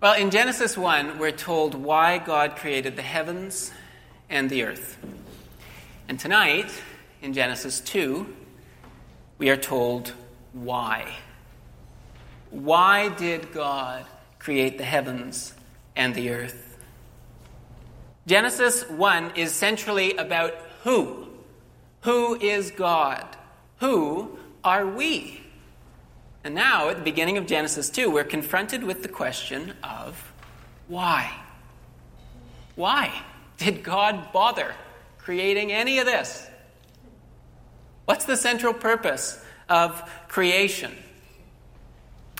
Well, in Genesis 1, we're told why God created the heavens and the earth. And tonight, in Genesis 2, we are told why. Why did God create the heavens and the earth? Genesis 1 is centrally about who. Who is God? Who are we? And now, at the beginning of Genesis 2, we're confronted with the question of why? Why did God bother creating any of this? What's the central purpose of creation?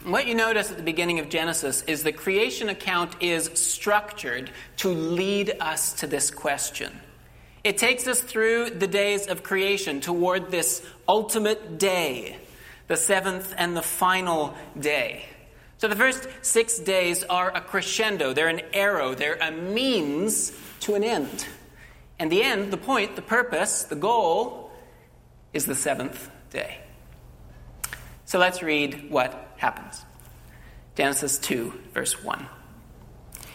What you notice at the beginning of Genesis is the creation account is structured to lead us to this question. It takes us through the days of creation toward this ultimate day the seventh and the final day. So the first six days are a crescendo, they're an arrow, they're a means to an end. And the end, the point, the purpose, the goal is the seventh day. So let's read what happens. Genesis 2, verse 1.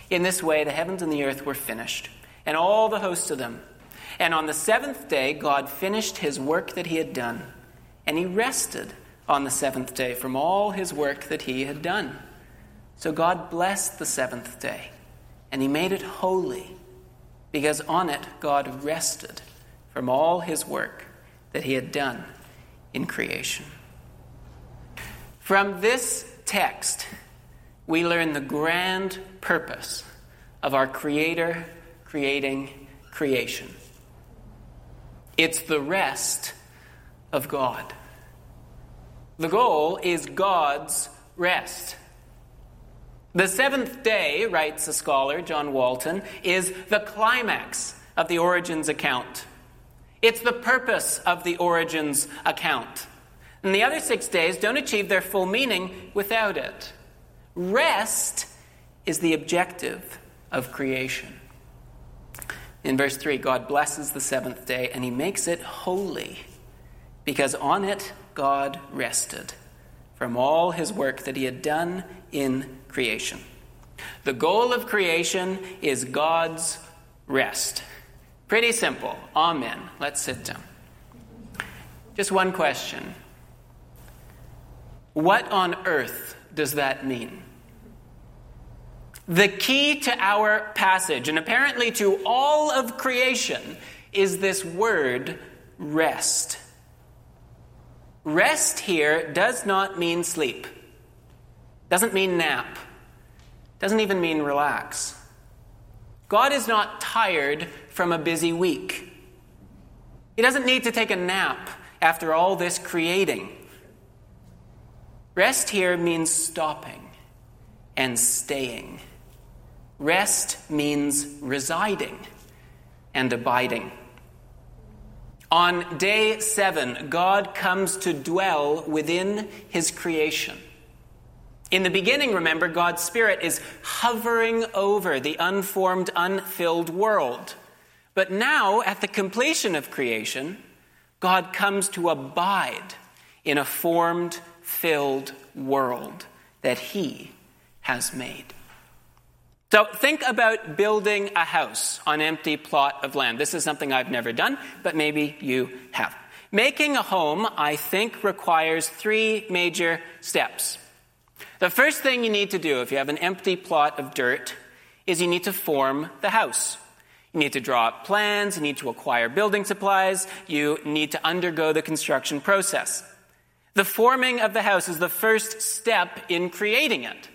In this way, the heavens and the earth were finished, and all the hosts of them. And on the seventh day, God finished his work that he had done, and he rested on the seventh day from all his work that he had done. So God blessed the seventh day, and he made it holy, because on it God rested from all his work that he had done in creation. From this text, we learn the grand purpose of our Creator creating creation. It's the rest of God. The goal is God's rest. The seventh day, writes a scholar, John Walton, is the climax of the origins account. It's the purpose of the origins account. And the other six days don't achieve their full meaning without it. Rest is the objective of creation. In verse 3, God blesses the seventh day and he makes it holy because on it God rested from all his work that he had done in creation. The goal of creation is God's rest. Pretty simple. Amen. Let's sit down. Just one question What on earth does that mean? The key to our passage, and apparently to all of creation, is this word rest. Rest here does not mean sleep, doesn't mean nap, doesn't even mean relax. God is not tired from a busy week. He doesn't need to take a nap after all this creating. Rest here means stopping and staying. Rest means residing and abiding. On day seven, God comes to dwell within his creation. In the beginning, remember, God's Spirit is hovering over the unformed, unfilled world. But now, at the completion of creation, God comes to abide in a formed, filled world that He has made. So think about building a house on empty plot of land. This is something I've never done, but maybe you have. Making a home, I think, requires three major steps. The first thing you need to do if you have an empty plot of dirt is you need to form the house. You need to draw up plans, you need to acquire building supplies, you need to undergo the construction process. The forming of the house is the first step in creating it.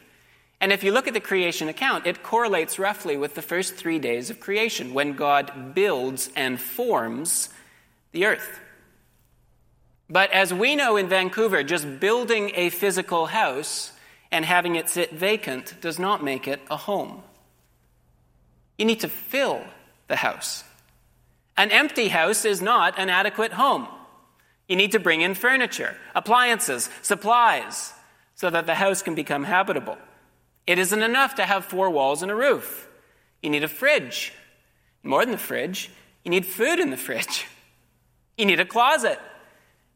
And if you look at the creation account, it correlates roughly with the first three days of creation when God builds and forms the earth. But as we know in Vancouver, just building a physical house and having it sit vacant does not make it a home. You need to fill the house. An empty house is not an adequate home. You need to bring in furniture, appliances, supplies, so that the house can become habitable. It isn't enough to have four walls and a roof. You need a fridge. More than the fridge, you need food in the fridge. You need a closet.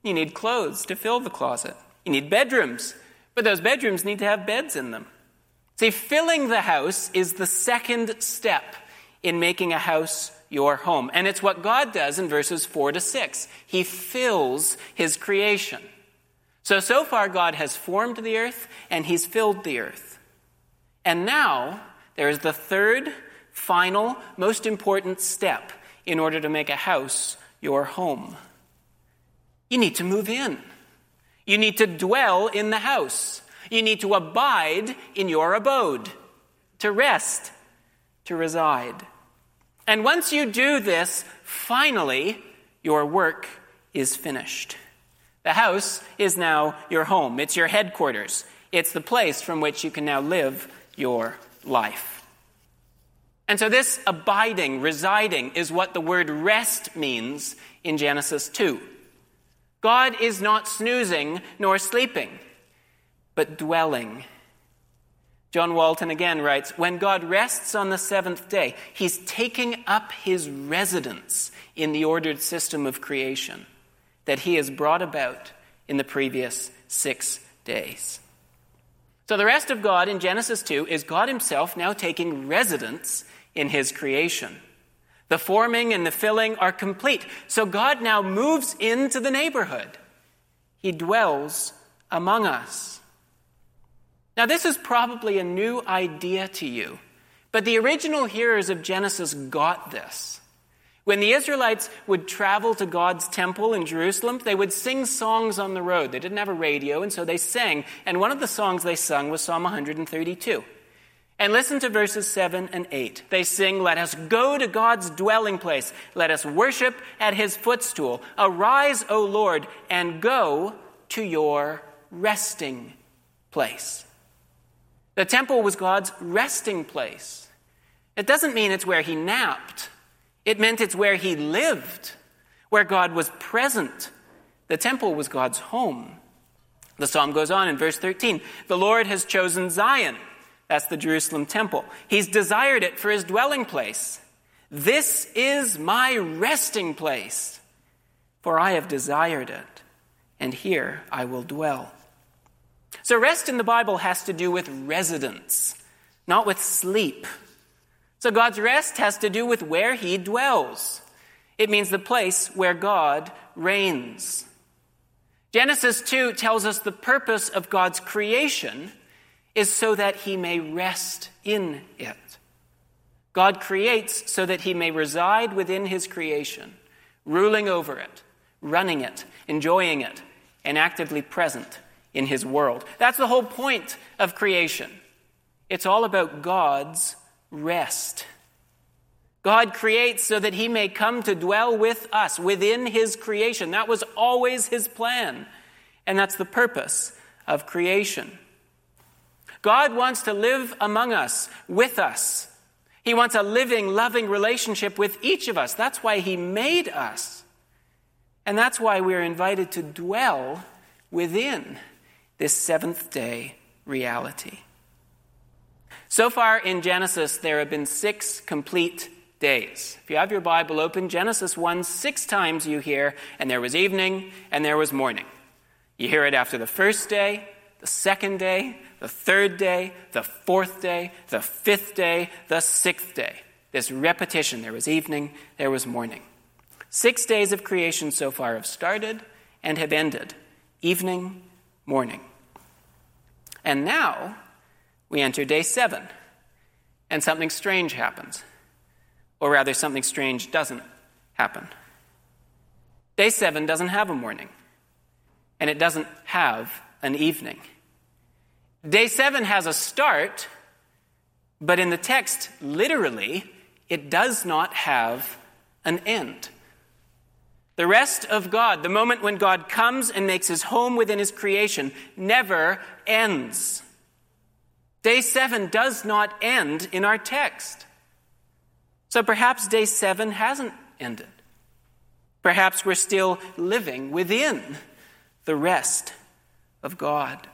You need clothes to fill the closet. You need bedrooms, but those bedrooms need to have beds in them. See, filling the house is the second step in making a house your home. And it's what God does in verses 4 to 6. He fills his creation. So, so far, God has formed the earth and he's filled the earth. And now, there is the third, final, most important step in order to make a house your home. You need to move in. You need to dwell in the house. You need to abide in your abode, to rest, to reside. And once you do this, finally, your work is finished. The house is now your home, it's your headquarters, it's the place from which you can now live your life. And so, this abiding, residing, is what the word rest means in Genesis 2. God is not snoozing nor sleeping but dwelling. John Walton again writes When God rests on the seventh day, he's taking up his residence in the ordered system of creation that he has brought about in the previous six days. So the rest of God in Genesis 2 is God himself now taking residence in his creation. The forming and the filling are complete. So God now moves into the neighborhood. He dwells among us. Now, this is probably a new idea to you, but the original hearers of Genesis got this. When the Israelites would travel to God's temple in Jerusalem, they would sing songs on the road. They didn't have a radio, and so they sang. And one of the songs they sung was Psalm 132. And listen to verses 7 and 8. They sing, Let us go to God's dwelling place. Let us worship at his footstool. Arise, O Lord, and go to your resting place. The temple was God's resting place. It doesn't mean it's where he napped, it meant it's where he lived, where God was present. The temple was God's home. The psalm goes on in verse 13 The Lord has chosen Zion. That's the Jerusalem temple. He's desired it for his dwelling place. This is my resting place, for I have desired it, and here I will dwell. So, rest in the Bible has to do with residence, not with sleep. So, God's rest has to do with where He dwells. It means the place where God reigns. Genesis 2 tells us the purpose of God's creation is so that He may rest in it. God creates so that He may reside within His creation, ruling over it, running it, enjoying it, and actively present in his world. That's the whole point of creation. It's all about God's rest. God creates so that he may come to dwell with us within his creation. That was always his plan. And that's the purpose of creation. God wants to live among us, with us. He wants a living, loving relationship with each of us. That's why he made us. And that's why we're invited to dwell within this seventh day reality. So far in Genesis, there have been six complete days. If you have your Bible open, Genesis 1, six times you hear, and there was evening and there was morning. You hear it after the first day, the second day, the third day, the fourth day, the fifth day, the sixth day. This repetition there was evening, there was morning. Six days of creation so far have started and have ended. Evening, morning. And now we enter day seven, and something strange happens. Or rather, something strange doesn't happen. Day seven doesn't have a morning, and it doesn't have an evening. Day seven has a start, but in the text, literally, it does not have an end. The rest of God, the moment when God comes and makes his home within his creation, never ends. Day seven does not end in our text. So perhaps day seven hasn't ended. Perhaps we're still living within the rest of God.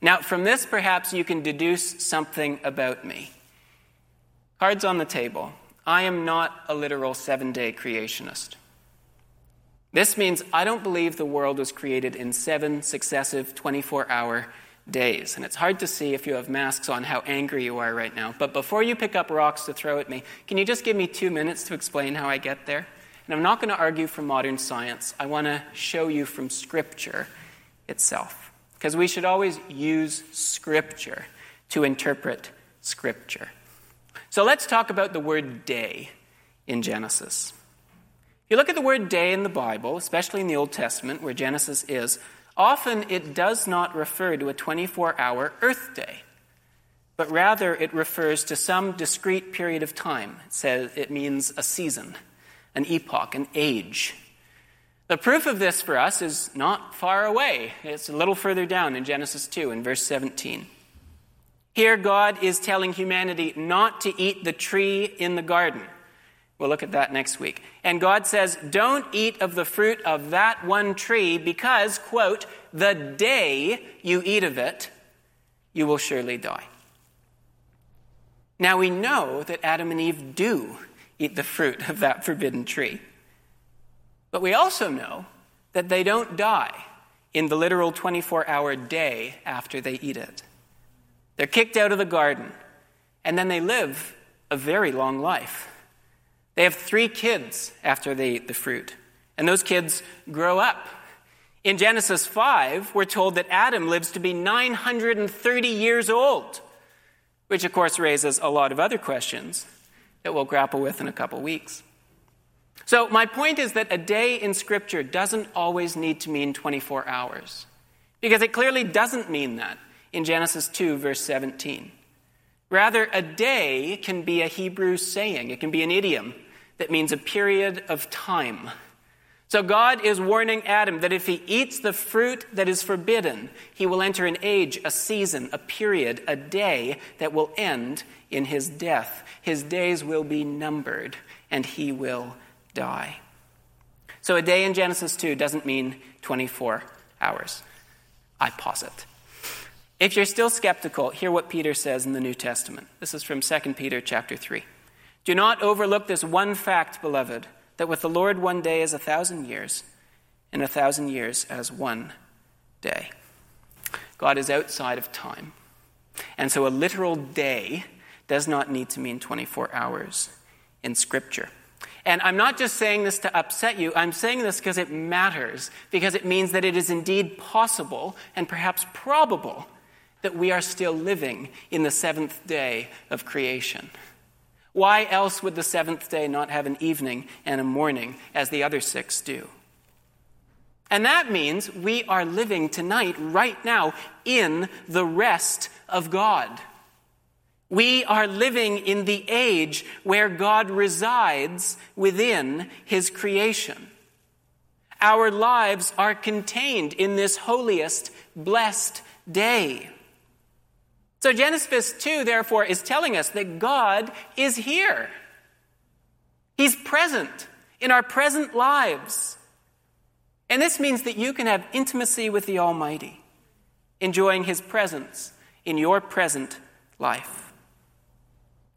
Now, from this, perhaps you can deduce something about me. Cards on the table. I am not a literal seven day creationist. This means I don't believe the world was created in seven successive 24 hour days. And it's hard to see if you have masks on how angry you are right now. But before you pick up rocks to throw at me, can you just give me two minutes to explain how I get there? And I'm not going to argue from modern science. I want to show you from Scripture itself. Because we should always use Scripture to interpret Scripture. So let's talk about the word day in Genesis. If you look at the word day in the Bible, especially in the Old Testament, where Genesis is, often it does not refer to a 24 hour Earth day, but rather it refers to some discrete period of time. It says it means a season an epoch, an age. The proof of this for us is not far away. It's a little further down in Genesis 2, in verse 17. Here, God is telling humanity not to eat the tree in the garden. We'll look at that next week. And God says, Don't eat of the fruit of that one tree because, quote, the day you eat of it, you will surely die. Now we know that Adam and Eve do eat the fruit of that forbidden tree. But we also know that they don't die in the literal 24 hour day after they eat it. They're kicked out of the garden, and then they live a very long life. They have three kids after they eat the fruit, and those kids grow up. In Genesis 5, we're told that Adam lives to be 930 years old, which of course raises a lot of other questions that we'll grapple with in a couple weeks. So, my point is that a day in Scripture doesn't always need to mean 24 hours, because it clearly doesn't mean that in Genesis 2, verse 17. Rather, a day can be a Hebrew saying, it can be an idiom that means a period of time. So God is warning Adam that if he eats the fruit that is forbidden, he will enter an age, a season, a period, a day that will end in his death. His days will be numbered, and he will die. So a day in Genesis 2 doesn't mean 24 hours. I posit. If you're still skeptical, hear what Peter says in the New Testament. This is from 2 Peter chapter 3. Do not overlook this one fact, beloved that with the Lord one day is a thousand years, and a thousand years as one day. God is outside of time. And so a literal day does not need to mean 24 hours in Scripture. And I'm not just saying this to upset you, I'm saying this because it matters, because it means that it is indeed possible and perhaps probable that we are still living in the seventh day of creation. Why else would the seventh day not have an evening and a morning as the other six do? And that means we are living tonight, right now, in the rest of God. We are living in the age where God resides within His creation. Our lives are contained in this holiest, blessed day. So Genesis 2, therefore, is telling us that God is here. He's present in our present lives. And this means that you can have intimacy with the Almighty, enjoying His presence in your present life.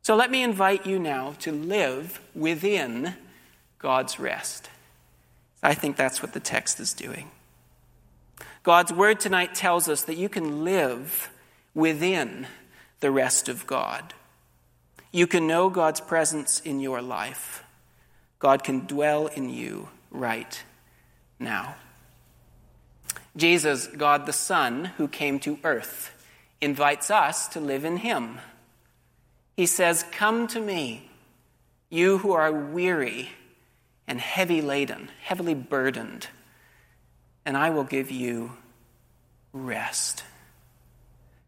So let me invite you now to live within God's rest. I think that's what the text is doing. God's word tonight tells us that you can live within the rest of God. You can know God's presence in your life. God can dwell in you right now. Jesus, God the Son, who came to earth, invites us to live in Him. He says, Come to me, you who are weary and heavy laden, heavily burdened, and I will give you rest.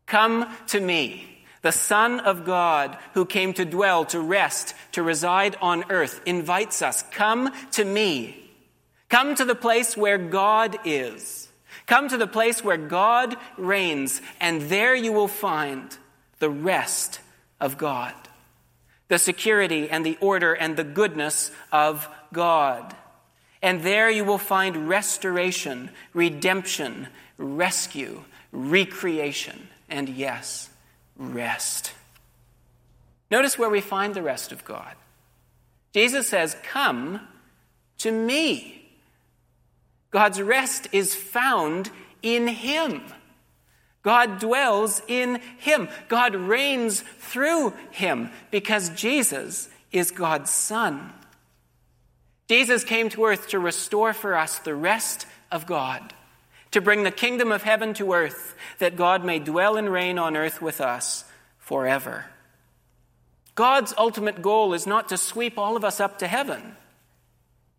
Come to me. The Son of God, who came to dwell, to rest, to reside on earth, invites us. Come to me. Come to the place where God is. Come to the place where God reigns, and there you will find the rest of God, the security and the order and the goodness of God. And there you will find restoration, redemption, rescue, recreation and yes, rest. Notice where we find the rest of God. Jesus says, Come to me. God's rest is found in Him. God dwells in him. God reigns through him because Jesus is God's Son. Jesus came to earth to restore for us the rest of God, to bring the kingdom of heaven to earth, that God may dwell and reign on earth with us forever. God's ultimate goal is not to sweep all of us up to heaven.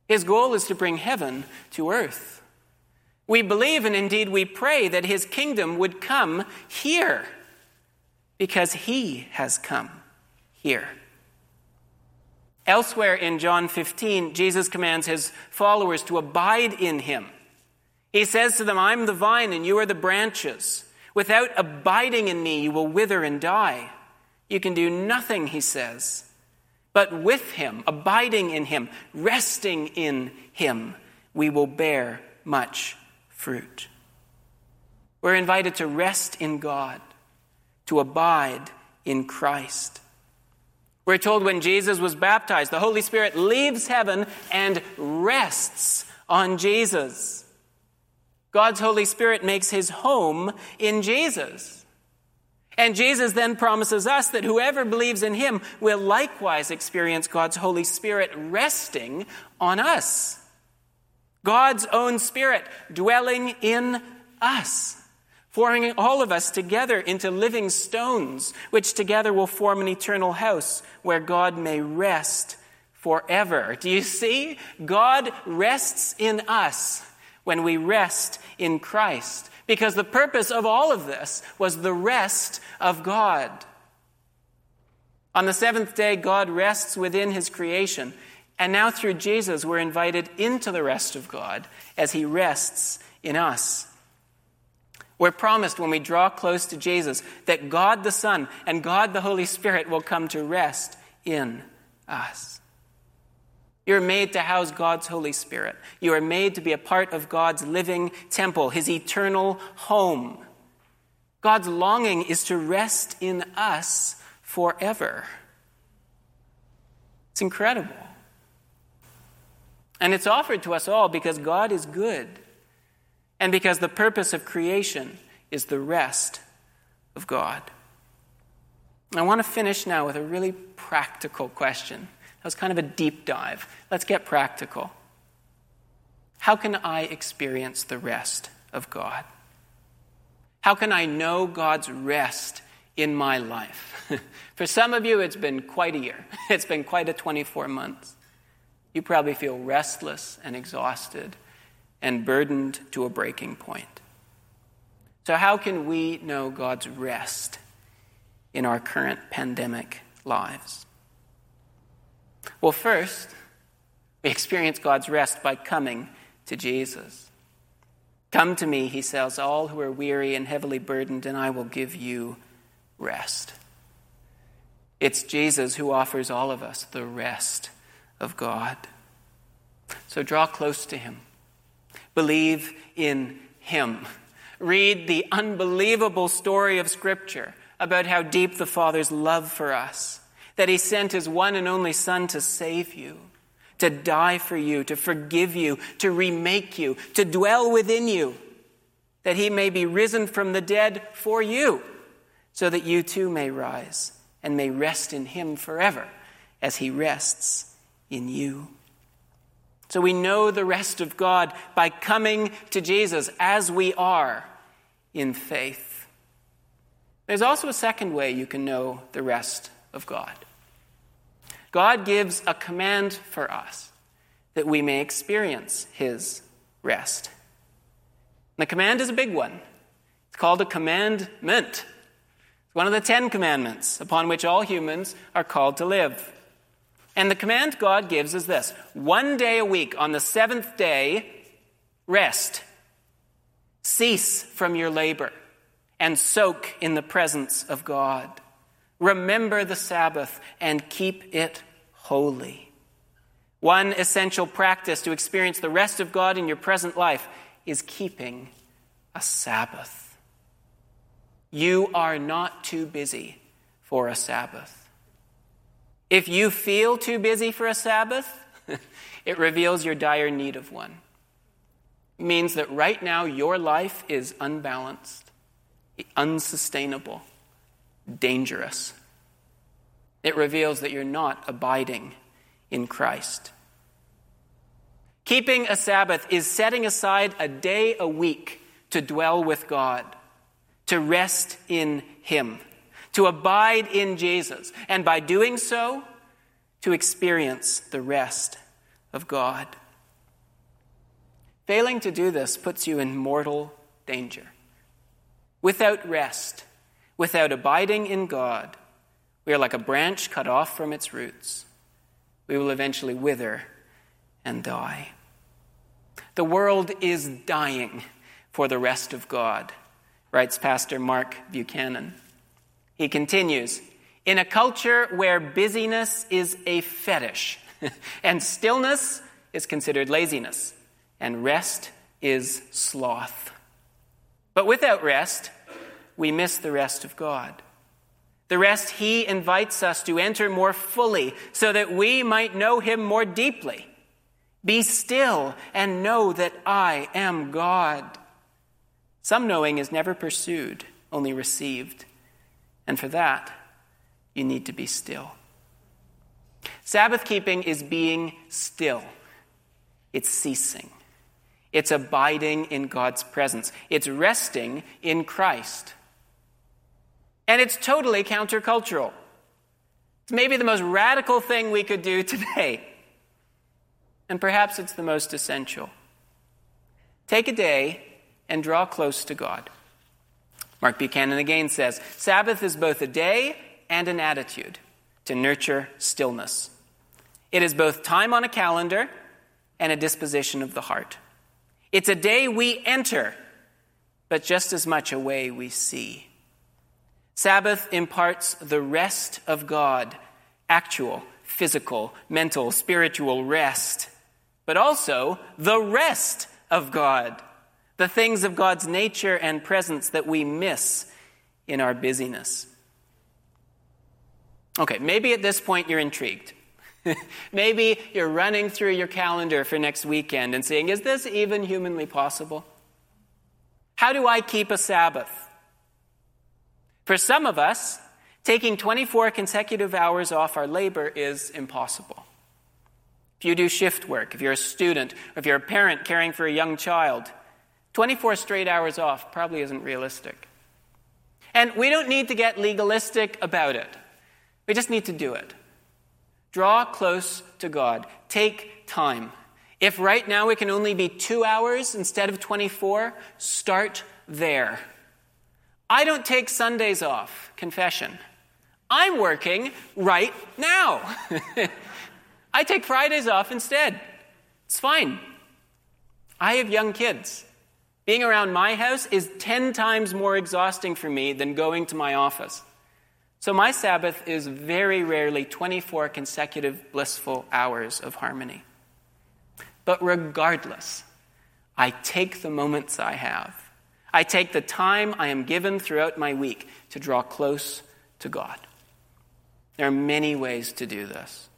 His goal is to bring heaven to earth. We believe and indeed we pray that his kingdom would come here because he has come here. Elsewhere in John 15, Jesus commands his followers to abide in him. He says to them, I'm the vine and you are the branches. Without abiding in me, you will wither and die. You can do nothing, he says. But with him, abiding in him, resting in him, we will bear much fruit. We're invited to rest in God, to abide in Christ. We're told when Jesus was baptized, the Holy Spirit leaves heaven and rests on Jesus. God's Holy Spirit makes his home in Jesus. And Jesus then promises us that whoever believes in him will likewise experience God's Holy Spirit resting on us. God's own Spirit dwelling in us, forming all of us together into living stones, which together will form an eternal house where God may rest forever. Do you see? God rests in us when we rest in Christ. Because the purpose of all of this was the rest of God. On the seventh day, God rests within his creation. And now, through Jesus, we're invited into the rest of God as he rests in us. We're promised when we draw close to Jesus that God the Son and God the Holy Spirit will come to rest in us. You're made to house God's Holy Spirit. You are made to be a part of God's living temple, his eternal home. God's longing is to rest in us forever. It's incredible. And it's offered to us all because God is good and because the purpose of creation is the rest of God. I want to finish now with a really practical question. That was kind of a deep dive. Let's get practical. How can I experience the rest of God? How can I know God's rest in my life? For some of you, it's been quite a year. It's been quite a 24 months. You probably feel restless and exhausted and burdened to a breaking point. So, how can we know God's rest in our current pandemic lives? Well, first, we experience God's rest by coming to Jesus. Come to me, he says, all who are weary and heavily burdened, and I will give you rest. It's Jesus who offers all of us the rest of God. So draw close to Him. Believe in Him. Read the unbelievable story of Scripture about how deep the Father's love for us, that He sent His one and only Son to save you, to die for you, to forgive you, to remake you, to dwell within you, that He may be risen from the dead for you, so that you too may rise and may rest in Him forever as He rests in you. So we know the rest of God by coming to Jesus as we are in faith. There's also a second way you can know the rest of God. God gives a command for us that we may experience His rest. the command is a big one. It's called a commandment. It's one of the Ten Commandments upon which all humans are called to live. And the command God gives is this one day a week, on the seventh day, rest. Cease from your labor and soak in the presence of God. Remember the Sabbath and keep it holy. One essential practice to experience the rest of God in your present life is keeping a Sabbath. You are not too busy for a Sabbath. If you feel too busy for a Sabbath, it reveals your dire need of one. It means that right now your life is unbalanced. unsustainable, dangerous. It reveals that you're not abiding in Christ. Keeping a Sabbath is setting aside a day a week to dwell with God, to rest in Him, to abide in Jesus, and by doing so, to experience the rest of God. Failing to do this puts you in mortal danger. Without rest, without abiding in God, we are like a branch cut off from its roots. We will eventually wither and die. The world is dying for the rest of God, writes Pastor Mark Buchanan. He continues In a culture where busyness is a fetish, and stillness is considered laziness, and rest is sloth. But without rest, we miss the rest of God. The rest He invites us to enter more fully so that we might know Him more deeply. Be still and know that I am God. Some knowing is never pursued, only received. And for that, you need to be still. Sabbath keeping is being still, it's ceasing, it's abiding in God's presence, it's resting in Christ. And it's totally countercultural. It's maybe the most radical thing we could do today. And perhaps it's the most essential. Take a day and draw close to God. Mark Buchanan again says Sabbath is both a day and an attitude to nurture stillness. It is both time on a calendar and a disposition of the heart. It's a day we enter, but just as much a way we see. Sabbath imparts the rest of God, actual, physical, mental, spiritual rest, but also the rest of God, the things of God's nature and presence that we miss in our busyness. Okay, maybe at this point you're intrigued. maybe you're running through your calendar for next weekend and saying, is this even humanly possible? How do I keep a Sabbath? For some of us, taking 24 consecutive hours off our labor is impossible. If you do shift work, if you're a student, or if you're a parent caring for a young child, 24 straight hours off probably isn't realistic. And we don't need to get legalistic about it. We just need to do it. Draw close to God. Take time. If right now it can only be two hours instead of 24, start there. I don't take Sundays off, confession. I'm working right now. I take Fridays off instead. It's fine. I have young kids. Being around my house is 10 times more exhausting for me than going to my office. So my Sabbath is very rarely 24 consecutive blissful hours of harmony. But regardless, I take the moments I have. I take the time I am given throughout my week to draw close to God. There are many ways to do this.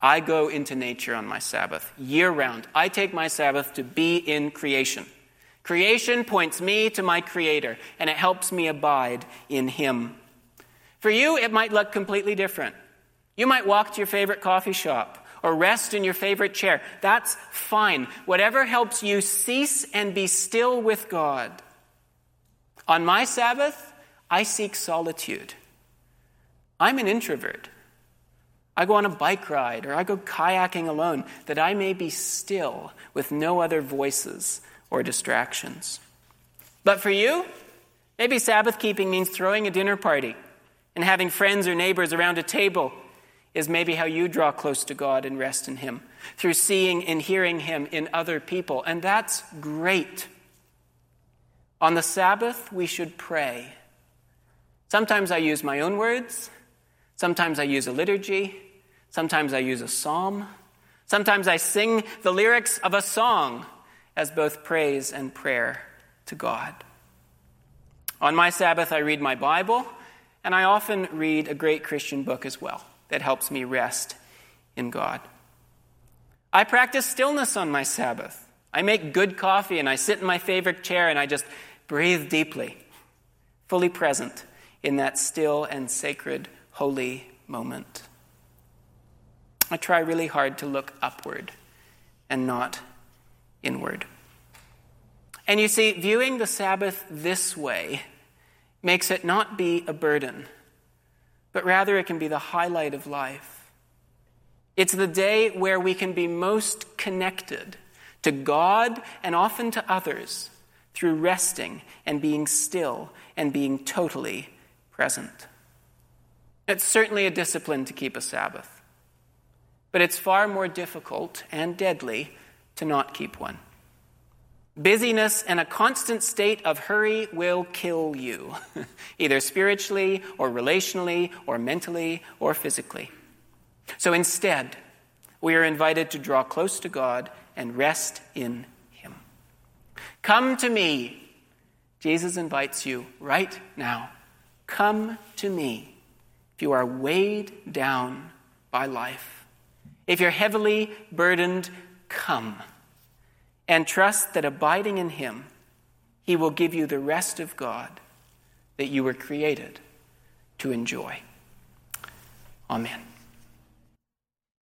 I go into nature on my Sabbath year round. I take my Sabbath to be in creation. Creation points me to my Creator, and it helps me abide in Him. For you, it might look completely different. You might walk to your favorite coffee shop or rest in your favorite chair. That's fine. Whatever helps you cease and be still with God. On my Sabbath, I seek solitude. I'm an introvert. I go on a bike ride or I go kayaking alone that I may be still with no other voices or distractions. But for you, maybe Sabbath keeping means throwing a dinner party and having friends or neighbors around a table is maybe how you draw close to God and rest in Him, through seeing and hearing Him in other people. And that's great. On the Sabbath, we should pray. Sometimes I use my own words, sometimes I use a liturgy, sometimes I use a psalm, sometimes I sing the lyrics of a song as both praise and prayer to God. On my Sabbath, I read my Bible. And I often read a great Christian book as well that helps me rest in God. I practice stillness on my Sabbath. I make good coffee and I sit in my favorite chair and I just breathe deeply. fully present in that still and sacred, holy moment. I try really hard to look upward and not inward. And you see, viewing the Sabbath this way makes it not be a burden, but rather it can be the highlight of life. It's the day where we can be most connected to God and often to others through resting and being still and being totally present. It's certainly a discipline to keep a Sabbath, but it's far more difficult and deadly to not keep one. Busyness and a constant state of hurry will kill you, either spiritually or relationally or mentally or physically. So instead, we are invited to draw close to God and rest in Him. Come to me. Jesus invites you right now. Come to me if you are weighed down by life. If you're heavily burdened, come and trust that abiding in Him, He will give you the rest of God that you were created to enjoy. Amen.